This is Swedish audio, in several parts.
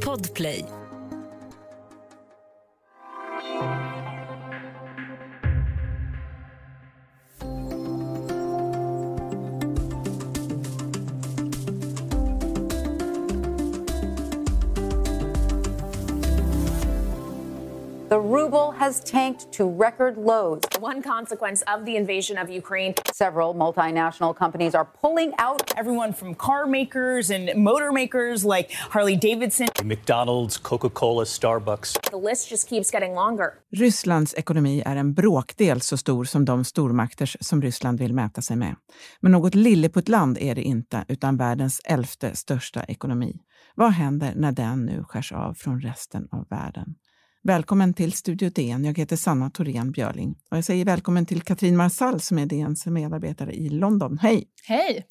Podplay. Has tanked to record lows. One consequence of the invasion of Ukraine. Several multinational companies are pulling out. Everyone from car makers and motor makers like Harley Davidson. McDonald's, Coca-Cola, Starbucks. The list just keeps getting longer. Rysslands ekonomi är en bråkdel så stor som de stormakters som Ryssland vill mäta sig med. Men något lilleputtland är det inte, utan världens elfte största ekonomi. Vad händer när den nu skärs av från resten av världen? Välkommen till Studio DN. Jag heter Sanna Thorén Björling. Och jag säger välkommen till Katrin Marsall som är DNs medarbetare i London. Hej! Hej!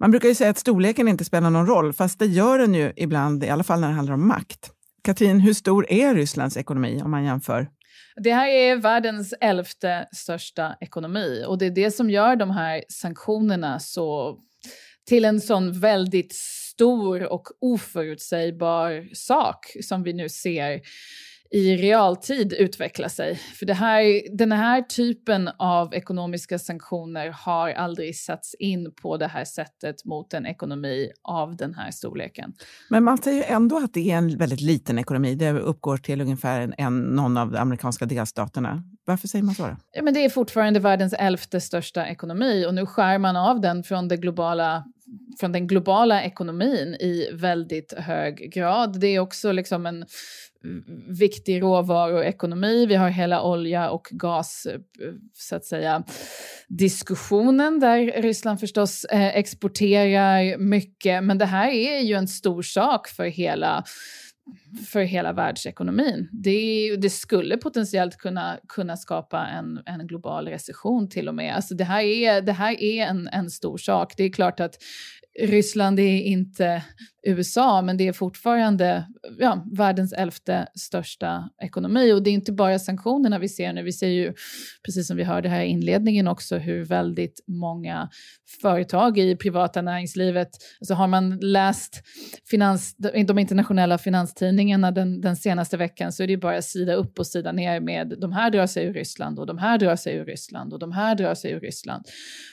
Man brukar ju säga att storleken inte spelar någon roll, fast det gör den ju ibland, i alla fall när det handlar om makt. Katrin, hur stor är Rysslands ekonomi om man jämför? Det här är världens elfte största ekonomi och det är det som gör de här sanktionerna så till en sån väldigt stor och oförutsägbar sak som vi nu ser i realtid utveckla sig. För det här, den här typen av ekonomiska sanktioner har aldrig satts in på det här sättet mot en ekonomi av den här storleken. Men man säger ju ändå att det är en väldigt liten ekonomi. Det uppgår till ungefär en, en, någon av de amerikanska delstaterna. Varför säger man så? Då? Ja, men det är fortfarande världens elfte största ekonomi och nu skär man av den från det globala från den globala ekonomin i väldigt hög grad. Det är också liksom en viktig råvaruekonomi. Vi har hela olja och gas, eh, så att säga, diskussionen där Ryssland förstås eh, exporterar mycket. Men det här är ju en stor sak för hela för hela världsekonomin. Det, det, skulle potentiellt kunna, kunna skapa en, en global recession till och med. Alltså det här är, det här är en, en stor sak. Det är klart att Ryssland är inte USA, men det är fortfarande ja, världens elfte största ekonomi. Och det är inte bara sanktionerna vi ser nu, vi ser ju, precis som vi hörde här i inledningen också, hur väldigt många företag i privata näringslivet, alltså har man läst finans, de internationella finanstidningarna den, den senaste veckan så är det ju bara sida upp och sida ner med de här drar sig ur Ryssland och de här drar sig ur Ryssland och de här drar sig ur Ryssland.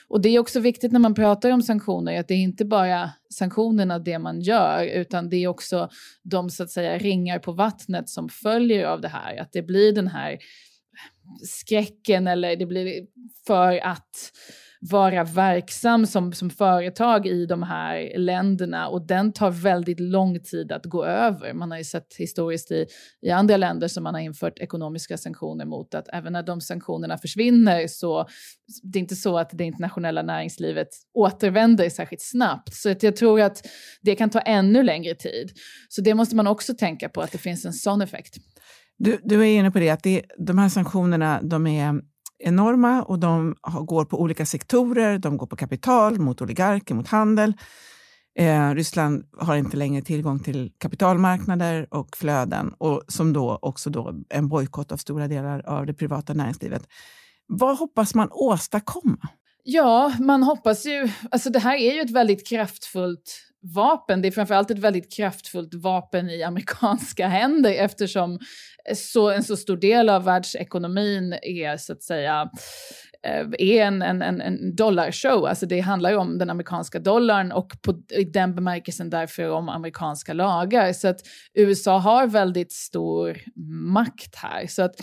Och det är också viktigt när man pratar om sanktioner, att det är inte bara sanktionerna det man gör, utan det är också de så att säga ringar på vattnet som följer av det här. Att det blir den här skräcken eller det blir för att vara verksam som, som företag i de här länderna och den tar väldigt lång tid att gå över. Man har ju sett historiskt i, i andra länder som man har infört ekonomiska sanktioner mot att även när de sanktionerna försvinner så det är inte så att det internationella näringslivet återvänder särskilt snabbt. Så att jag tror att det kan ta ännu längre tid. Så det måste man också tänka på att det finns en sån effekt. Du, du är inne på det, att det, de här sanktionerna de är enorma och de går på olika sektorer. De går på kapital, mot oligarker, mot handel. Eh, Ryssland har inte längre tillgång till kapitalmarknader och flöden och som då också då en bojkott av stora delar av det privata näringslivet. Vad hoppas man åstadkomma? Ja, man hoppas ju... Alltså det här är ju ett väldigt kraftfullt vapen. Det är framförallt ett väldigt kraftfullt vapen i amerikanska händer eftersom så, en så stor del av världsekonomin är så att säga Eh, Eh, är en, en, en dollarshow. Alltså det handlar ju om den amerikanska dollarn och på, i den bemärkelsen därför om amerikanska lagar. Så att USA har väldigt stor makt här. Så att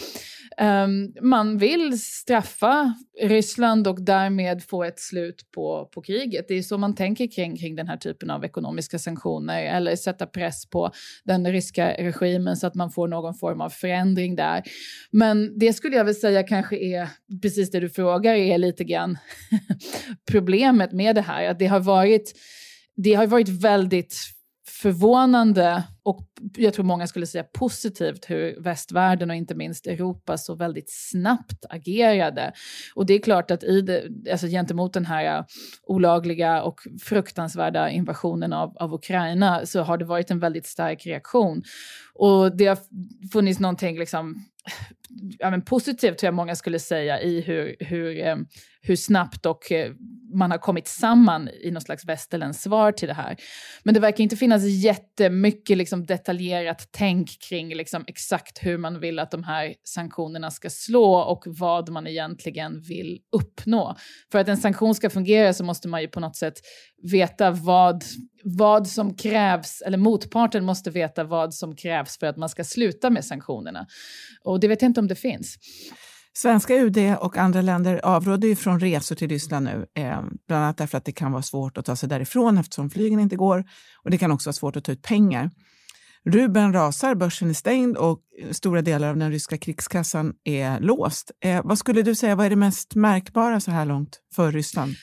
um, man vill straffa Ryssland och därmed få ett slut på, på kriget. Det är så man tänker kring, kring den här typen av ekonomiska sanktioner eller sätta press på den ryska regimen så att man får någon form av förändring där. Men det skulle jag väl säga kanske är precis det du frågar frågar är lite grann problemet med det här. Att det har varit, det har varit väldigt förvånande och jag tror många skulle säga positivt hur västvärlden och inte minst Europa så väldigt snabbt agerade. Och det är klart att i det, alltså gentemot den här äh, olagliga och fruktansvärda invasionen av, av Ukraina så har det varit en väldigt stark reaktion. Och det har funnits någonting liksom ja, men positivt, tror jag många skulle säga, i hur, hur, eh, hur snabbt och eh, man har kommit samman i något slags västerländskt svar till det här. Men det verkar inte finnas jättemycket liksom, detaljerat tänk kring liksom, exakt hur man vill att de här sanktionerna ska slå och vad man egentligen vill uppnå. För att en sanktion ska fungera så måste man ju på något sätt veta vad, vad som krävs, eller motparten måste veta vad som krävs för att man ska sluta med sanktionerna. Och det vet jag inte om det finns. Svenska UD och andra länder avråder ju från resor till Ryssland nu, eh, bland annat därför att det kan vara svårt att ta sig därifrån eftersom flygen inte går och det kan också vara svårt att ta ut pengar. Rubeln rasar, börsen är stängd och stora delar av den ryska krigskassan är låst. Eh, vad skulle du säga, vad är det mest märkbara så här långt för Ryssland?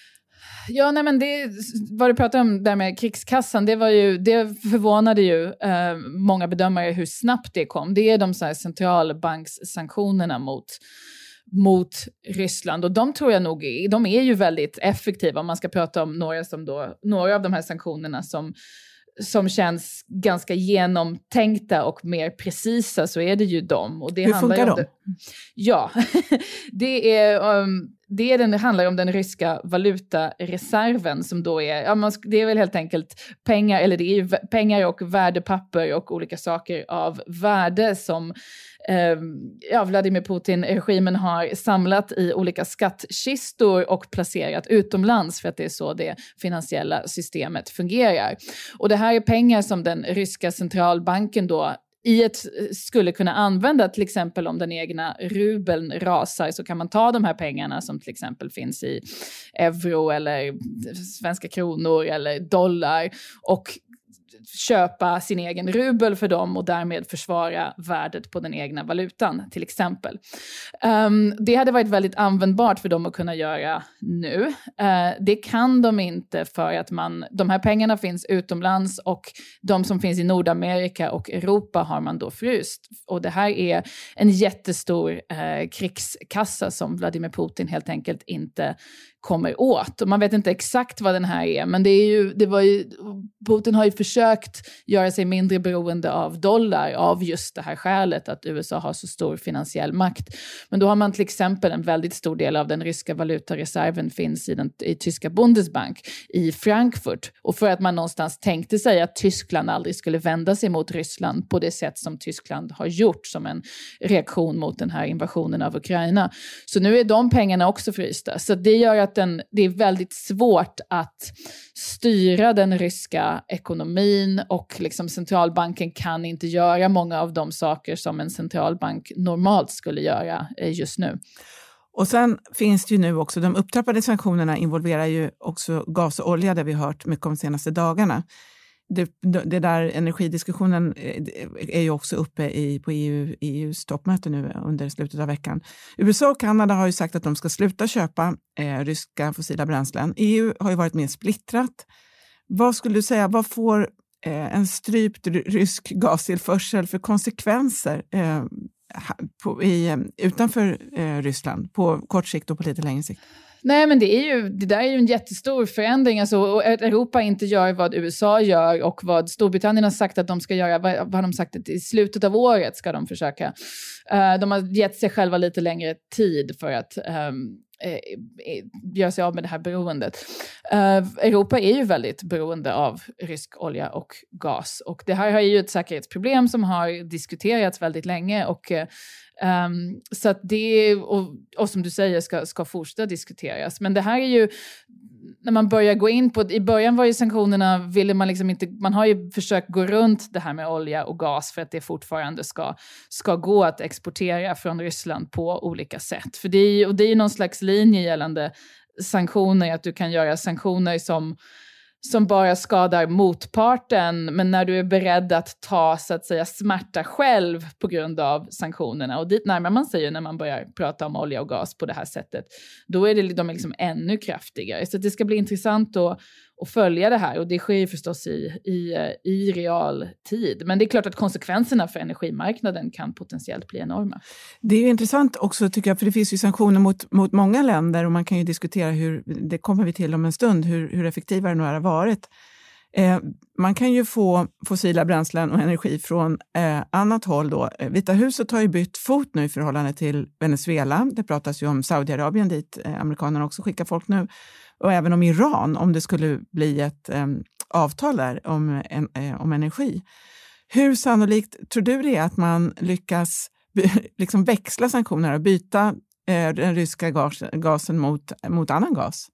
Ja, nej men det, vad du pratar om där med krigskassan, det, var ju, det förvånade ju eh, många bedömare hur snabbt det kom. Det är de så här centralbankssanktionerna mot mot Ryssland. Och de tror jag nog de är ju väldigt effektiva om man ska prata om några, som då, några av de här sanktionerna som, som känns ganska genomtänkta och mer precisa så är det ju de. Och det Hur funkar de? Det, ja, det är... Um, det, är den, det handlar om den ryska valutareserven som då är, ja, man, det är väl helt enkelt pengar, eller det är ju pengar och värdepapper och olika saker av värde som eh, ja, Vladimir Putin-regimen har samlat i olika skattkistor och placerat utomlands för att det är så det finansiella systemet fungerar. Och det här är pengar som den ryska centralbanken då i ett, eh, skulle kunna använda, till exempel om den egna rubeln rasar, så kan man ta de här pengarna som till exempel finns i euro eller svenska kronor eller dollar och köpa sin egen rubel för dem och därmed försvara värdet på den egna valutan, till exempel. Um, det hade varit väldigt användbart för dem att kunna göra nu. Uh, det kan de inte för att man, de här pengarna finns utomlands och de som finns i Nordamerika och Europa har man då fryst. Och det här är en jättestor uh, krigskassa som Vladimir Putin helt enkelt inte kommer åt. Och man vet inte exakt vad den här är, men det är ju, det var ju, Putin har ju försökt göra sig mindre beroende av dollar av just det här skälet att USA har så stor finansiell makt. Men då har man till exempel en väldigt stor del av den ryska valutareserven finns i, den, i tyska Bundesbank i Frankfurt. Och för att man någonstans tänkte sig att Tyskland aldrig skulle vända sig mot Ryssland på det sätt som Tyskland har gjort som en reaktion mot den här invasionen av Ukraina. Så nu är de pengarna också frysta. Så det gör att den, det är väldigt svårt att styra den ryska ekonomin och liksom centralbanken kan inte göra många av de saker som en centralbank normalt skulle göra eh, just nu. Och sen finns det ju nu också, de upptrappade sanktionerna involverar ju också gas och olja, det vi hört mycket om de senaste dagarna det, det, där energidiskussionen eh, är ju också uppe i, på EU, EUs toppmöte nu under slutet av veckan. USA och Kanada har ju sagt att de ska sluta köpa eh, ryska fossila bränslen. EU har ju varit mer splittrat. Vad skulle du säga, vad får eh, en strypt rysk gastillförsel för konsekvenser eh, på, i, utanför eh, Ryssland på kort sikt och på lite längre sikt? Nej, men det, är ju, det där är ju en jättestor förändring. Alltså, att Europa inte gör vad USA gör och vad Storbritannien har sagt att de ska göra, vad, vad har de sagt? Att I slutet av året ska de försöka. Uh, de har gett sig själva lite längre tid för att um, Eh, göra sig av med det här beroendet. Eh, Europa är ju väldigt beroende av rysk olja och gas och det här är ju ett säkerhetsproblem som har diskuterats väldigt länge och Um, så att det, och, och som du säger, ska, ska fortsätta diskuteras. Men det här är ju, när man börjar gå in på, i början var ju sanktionerna, ville man liksom inte, man har ju försökt gå runt det här med olja och gas för att det fortfarande ska, ska gå att exportera från Ryssland på olika sätt. För det är, och det är ju någon slags linje gällande sanktioner, att du kan göra sanktioner som som bara skadar motparten, men när du är beredd att ta så att säga smärta själv på grund av sanktionerna, och dit närmar man sig ju när man börjar prata om olja och gas på det här sättet, då är det, de är liksom ännu kraftigare. Så det ska bli intressant att, och följa det här och det sker ju förstås i, i, eh, i realtid. Men det är klart att konsekvenserna för energimarknaden kan potentiellt bli enorma. Det är intressant också tycker jag, för det finns ju sanktioner mot, mot många länder och man kan ju diskutera hur, det kommer vi till om en stund, hur, hur effektiva de nu har varit. Eh, man kan ju få fossila bränslen och energi från eh, annat håll. Då. Eh, Vita huset har ju bytt fot nu i förhållande till Venezuela. Det pratas ju om Saudiarabien dit eh, amerikanerna också skickar folk nu. Och även om Iran, om det skulle bli ett eh, avtal där om, en, eh, om energi. Hur sannolikt tror du det är att man lyckas liksom växla sanktionerna och byta eh, den ryska gas, gasen mot, mot annan gas?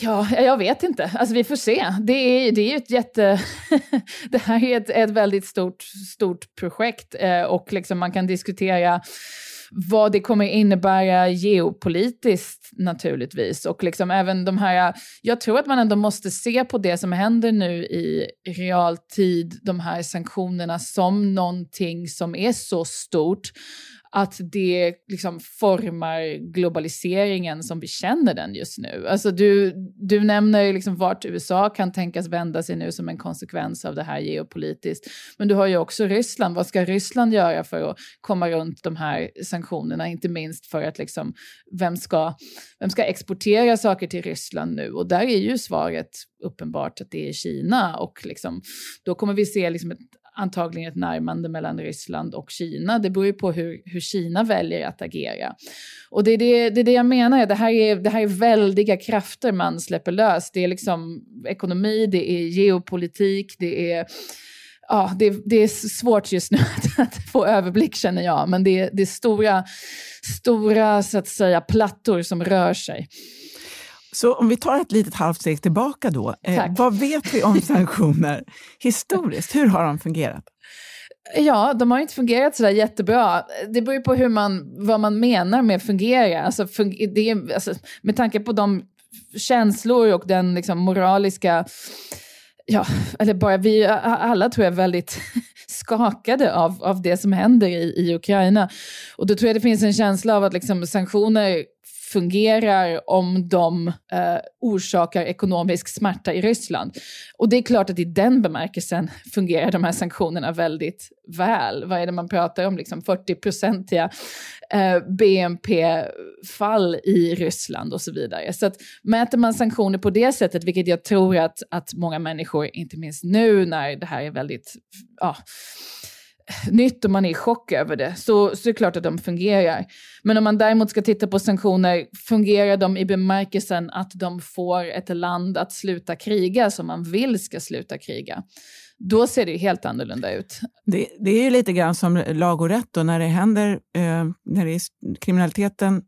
Ja, jag vet inte. Alltså vi får se. Det är, det är ett jätte... det här är ett, ett väldigt stort, stort projekt eh, och liksom man kan diskutera vad det kommer innebära geopolitiskt naturligtvis. Och liksom även de här, jag tror att man ändå måste se på det som händer nu i realtid, de här sanktionerna, som någonting som är så stort att det liksom formar globaliseringen som vi känner den just nu. Alltså du, du nämner liksom vart USA kan tänkas vända sig nu som en konsekvens av det här geopolitiskt. Men du har ju också Ryssland. Vad ska Ryssland göra för att komma runt de här sanktionerna? Inte minst för att liksom, vem ska, vem ska exportera saker till Ryssland nu? Och där är ju svaret uppenbart att det är Kina och liksom, då kommer vi se liksom ett antagligen ett närmande mellan Ryssland och Kina. Det beror ju på hur, hur Kina väljer att agera. Och det är det, det, är det jag menar, det här, är, det här är väldiga krafter man släpper lös. Det är liksom ekonomi, det är geopolitik, det är ja, det, det, är svårt just nu att, att, få överblick känner jag, men det, det är stora, stora så att säga, plattor som rör sig. Så om vi tar ett litet halvt steg tillbaka då. Eh, vad vet vi om sanktioner historiskt? Hur har de fungerat? Ja, de har inte fungerat sådär jättebra. Det beror ju på hur man, vad man menar med fungera. Alltså, det alltså, med tanke på de känslor och den liksom, moraliska... Ja, eller bara vi alla tror jag är väldigt skakade av, av det som händer i, i Ukraina. Och då tror jag det finns en känsla av att liksom, sanktioner fungerar om de eh, orsakar ekonomisk smärta i Ryssland. Och det är klart att i den bemärkelsen fungerar de här sanktionerna väldigt väl. Vad är det man pratar om? Liksom 40-procentiga eh, BNP-fall i Ryssland och så vidare. Så att mäter man sanktioner på det sättet, vilket jag tror att, att många människor, inte minst nu när det här är väldigt ja, nytt och man är i chock över det, så, så är det klart att de fungerar. Men om man däremot ska titta på sanktioner, fungerar de i bemärkelsen att de får ett land att sluta kriga som man vill ska sluta kriga? Då ser det helt annorlunda ut. Det, det är ju lite grann som lag och rätt. då, när det händer, eh, när det är kriminaliteten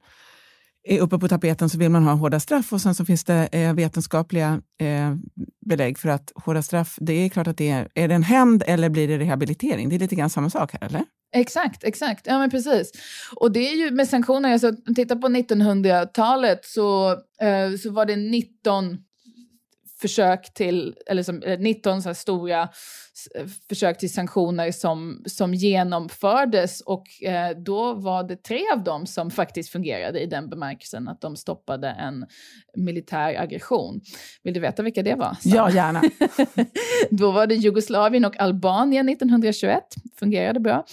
uppe på tapeten så vill man ha hårda straff och sen så finns det eh, vetenskapliga eh, belägg för att hårda straff, det är klart att det är, är det en hämnd eller blir det rehabilitering? Det är lite grann samma sak här, eller? Exakt, exakt. Ja, men precis. Och det är ju med sanktioner, alltså, titta på 1900-talet så, eh, så var det 19 försök till, eller som, 19 så stora försök till sanktioner som, som genomfördes och eh, då var det tre av dem som faktiskt fungerade i den bemärkelsen att de stoppade en militär aggression. Vill du veta vilka det var? Så. Ja, gärna. då var det Jugoslavien och Albanien 1921, fungerade bra,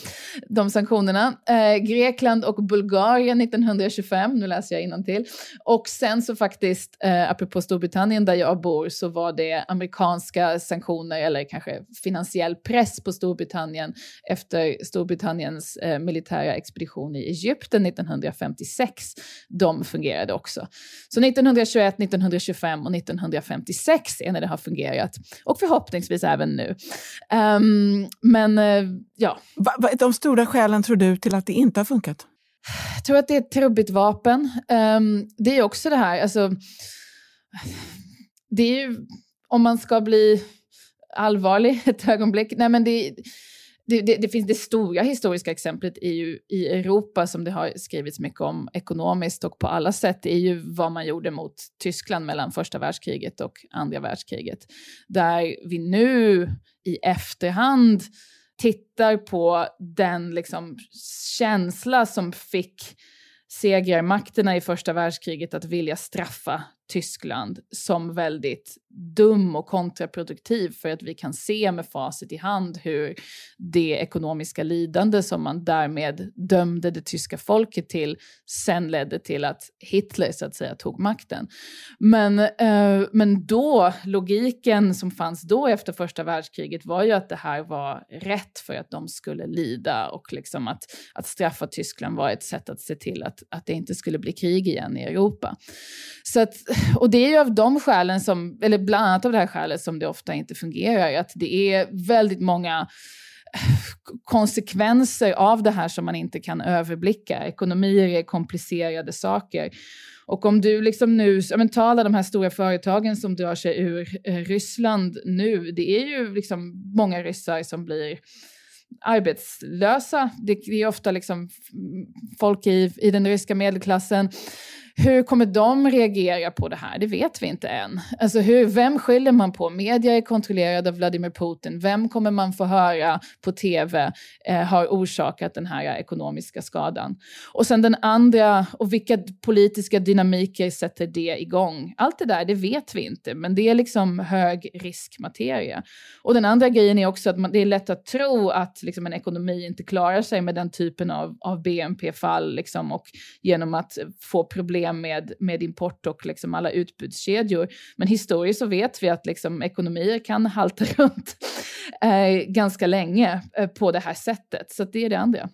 de sanktionerna. Eh, Grekland och Bulgarien 1925, nu läser jag till. Och sen så faktiskt, eh, apropå Storbritannien där jag bor, så var det amerikanska sanktioner, eller kanske finansiell press på Storbritannien efter Storbritanniens eh, militära expedition i Egypten 1956. De fungerade också. Så 1921, 1925 och 1956 är när det har fungerat. Och förhoppningsvis även nu. Um, men uh, ja. Va, va, de stora skälen tror du till att det inte har funkat? Jag tror att det är ett trubbigt vapen. Um, det är också det här, alltså, det är ju, om man ska bli allvarlig ett ögonblick. Nej, men det, det, det, det, finns det stora historiska exemplet är ju i Europa som det har skrivits mycket om ekonomiskt och på alla sätt är ju vad man gjorde mot Tyskland mellan första världskriget och andra världskriget. Där vi nu i efterhand tittar på den liksom känsla som fick segrarmakterna i första världskriget att vilja straffa Tyskland som väldigt dum och kontraproduktiv för att vi kan se med facit i hand hur det ekonomiska lidande som man därmed dömde det tyska folket till sen ledde till att Hitler så att säga tog makten. Men, eh, men då, logiken som fanns då efter första världskriget var ju att det här var rätt för att de skulle lida och liksom att, att straffa Tyskland var ett sätt att se till att, att det inte skulle bli krig igen i Europa. Så att, och det är ju av de skälen som, eller bland annat av det här skälet som det ofta inte fungerar, att det är väldigt många eh, konsekvenser av det här som man inte kan överblicka. Ekonomier är komplicerade saker. Och om du liksom nu, men ta alla de här stora företagen som drar sig ur eh, Ryssland nu, det är ju liksom många ryssar som blir arbetslösa. Det, det är ofta liksom folk i, i den ryska medelklassen hur kommer de reagera på det här? Det vet vi inte än. Alltså hur, vem skyller man på? Media är kontrollerade av Vladimir Putin. Vem kommer man få höra på tv eh, har orsakat den här ekonomiska skadan? Och sen den andra, och vilka politiska dynamiker sätter det igång? Allt det där, det vet vi inte, men det är liksom hög riskmateria. Och den andra grejen är också att man, det är lätt att tro att liksom, en ekonomi inte klarar sig med den typen av, av BNP-fall liksom, och genom att få problem problem med, med import och liksom alla utbudskedjor. Men historiskt så vet vi att liksom ekonomier kan halta runt eh, ganska länge eh, på det här sättet. Så det är det andra.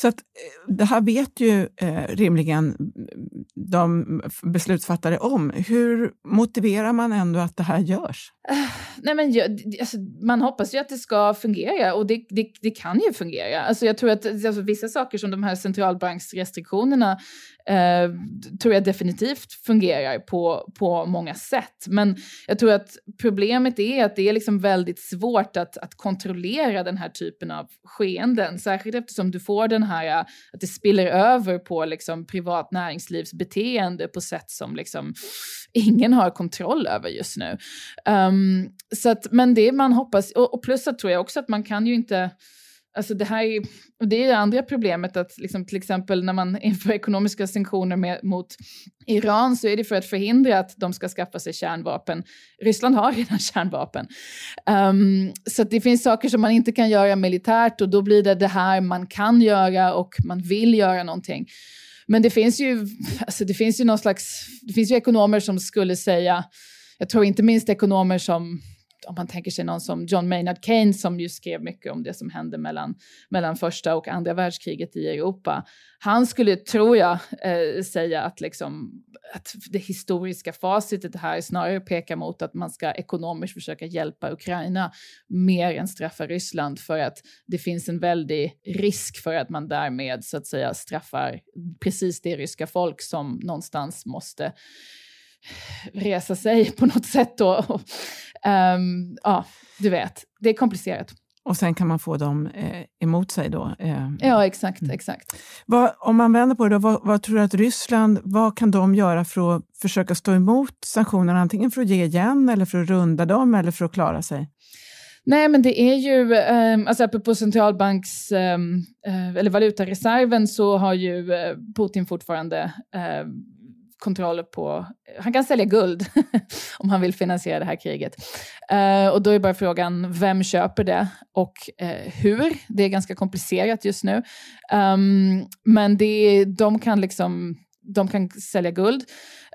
Så att, eh, det här vet ju eh, rimligen de beslutsfattare om. Hur motiverar man ändå att det här görs? Nej men, alltså, man hoppas ju att det ska fungera och det, det, det kan ju fungera. Alltså, jag tror att alltså, vissa saker som de här centralbanksrestriktionerna eh, tror jag definitivt fungerar på, på många sätt. Men jag tror att problemet är att det är liksom väldigt svårt att, att kontrollera den här typen av skeenden, särskilt eftersom du får den här, eh, att det spiller över på liksom privat näringslivsbeteende på sätt som liksom ingen har kontroll över just nu. Um, Ehm, så att, men det man hoppas, och, och plus att tror jag också att man kan ju inte Alltså det här är, det är det andra problemet att liksom till exempel när man inför ekonomiska sanktioner med, mot Iran så är det för att förhindra att de ska skaffa sig kärnvapen. Ryssland har redan kärnvapen. Um, så det finns saker som man inte kan göra militärt och då blir det det här man kan göra och man vill göra någonting. Men det finns ju, alltså det finns ju någon slags, det finns ju ekonomer som skulle säga, jag tror inte minst ekonomer som om man tänker sig någon som John Maynard Keynes som ju skrev mycket om det som hände mellan, mellan första och andra världskriget i Europa. Han skulle, tror jag, eh, säga att, liksom, att det historiska facitet här snarare pekar mot att man ska ekonomiskt försöka hjälpa Ukraina mer än straffa Ryssland för att det finns en väldig risk för att man därmed så att säga straffar precis det ryska folk som någonstans måste resa sig på något sätt. Då. Um, ja, du vet, det är komplicerat. Och sen kan man få dem eh, emot sig då? Eh. Ja, exakt. Mm. exakt. Vad, om man vänder på det, då, vad, vad, tror du att Ryssland, vad kan de göra för att försöka stå emot sanktionerna? Antingen för att ge igen, eller för att runda dem, eller för att klara sig? Nej, men det är ju, eh, alltså apropå centralbanks, ehm, eh, eller valutareserven så har ju eh, Putin fortfarande ehm, kontroll på... Han kan sälja guld om han vill finansiera det här kriget. Uh, och då är bara frågan, vem köper det och uh, hur? Det är ganska komplicerat just nu. Um, men det, de, kan liksom, de kan sälja guld.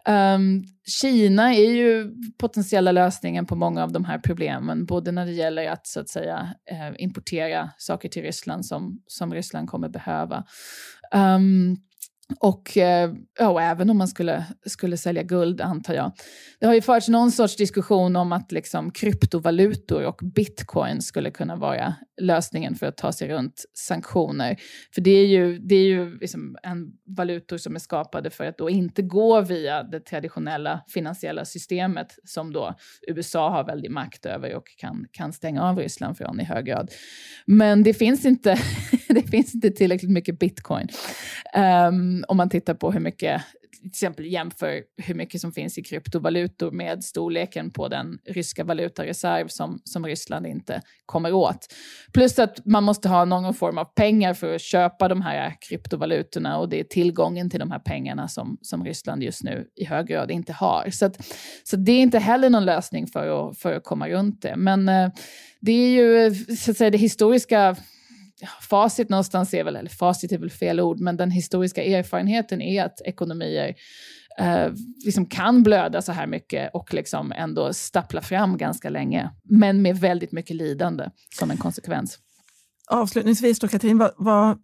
Um, Kina är ju potentiella lösningen på många av de här problemen, både när det gäller att så att säga uh, importera saker till Ryssland som, som Ryssland kommer behöva. Um, och, eh, och även om man skulle, skulle sälja guld, antar jag. Det har ju förts någon sorts diskussion om att liksom, kryptovalutor och bitcoin skulle kunna vara lösningen för att ta sig runt sanktioner. För det är ju, det är ju liksom en valutor som är skapade för att då inte gå via det traditionella finansiella systemet som då USA har väldig makt över och kan, kan stänga av Ryssland från i hög grad. Men det finns inte, det finns inte tillräckligt mycket bitcoin. Um, om man tittar på hur mycket till exempel jämför hur mycket som finns i kryptovalutor med storleken på den ryska valutareserv som, som Ryssland inte kommer åt. Plus att man måste ha någon form av pengar för att köpa de här kryptovalutorna och det är tillgången till de här pengarna som, som Ryssland just nu i hög grad inte har. Så, att, så det är inte heller någon lösning för att, för att komma runt det. Men eh, det är ju eh, så att säga det historiska facit någonstans är väl, eller facit är väl fel ord, men den historiska erfarenheten är att ekonomier eh, liksom kan blöda så här mycket och liksom ändå stappla fram ganska länge, men med väldigt mycket lidande som en konsekvens. Avslutningsvis då Katrin, vad, vad,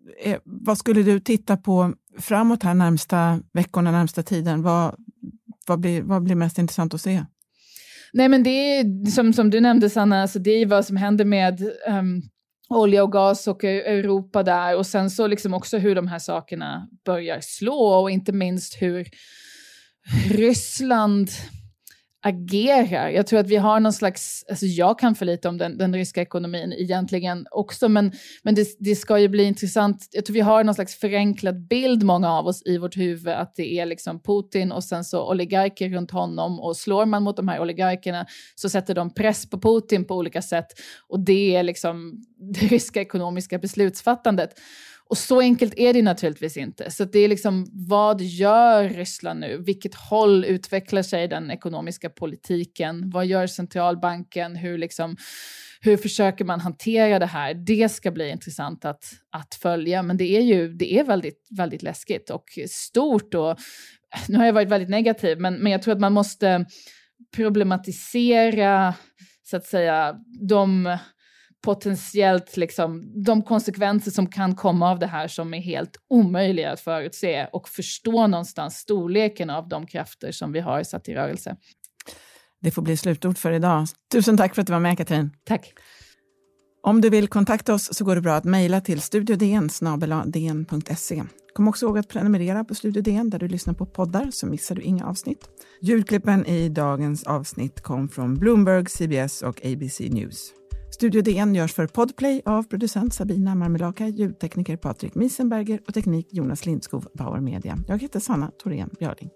vad, skulle du titta på framåt här närmsta veckorna, närmsta tiden? Vad, vad, blir, vad blir mest intressant att se? Nej men det är som, som du nämnde Sanna, alltså det är vad som händer med um, olja och gas och eh, Europa där. Och sen så liksom också hur de här sakerna börjar slå och inte minst hur Ryssland agerar. Jag tror att vi har någon slags, alltså jag kan för lite om den, den ryska ekonomin egentligen också, men, men det, det, ska ju bli intressant. Jag tror vi har någon slags förenklad bild, många av oss, i vårt huvud att det är liksom Putin och sen så oligarker runt honom och slår man mot de här oligarkerna så sätter de press på Putin på olika sätt och det är liksom det ryska ekonomiska beslutsfattandet. Och så enkelt är det naturligtvis inte. Så det är liksom, vad gör Ryssland nu? Vilket håll utvecklar sig den ekonomiska politiken? Vad gör centralbanken? Hur, liksom, hur försöker man hantera det här? Det ska bli intressant att, att följa, men det är ju det är väldigt, väldigt läskigt och stort. Och, nu har jag varit väldigt negativ, men, men jag tror att man måste problematisera så att säga de potentiellt liksom, de konsekvenser som kan komma av det här som är helt omöjliga att förutse och förstå någonstans storleken av de krafter som vi har satt i rörelse. Det får bli slutord för idag. Tusen tack för att du var med Katrin. Tack. Om du vill kontakta oss så går det bra att mejla till studiodn Kom också ihåg att prenumerera på Studio DN där du lyssnar på poddar så missar du inga avsnitt. Ljudklippen i dagens avsnitt kom från Bloomberg, CBS och ABC News. Studio DN görs för Podplay av producent Sabina Marmelaka, ljudtekniker Patrik Miesenberger och teknik Jonas Lindskov, Bauer Media. Jag heter Sanna Thorén Björling.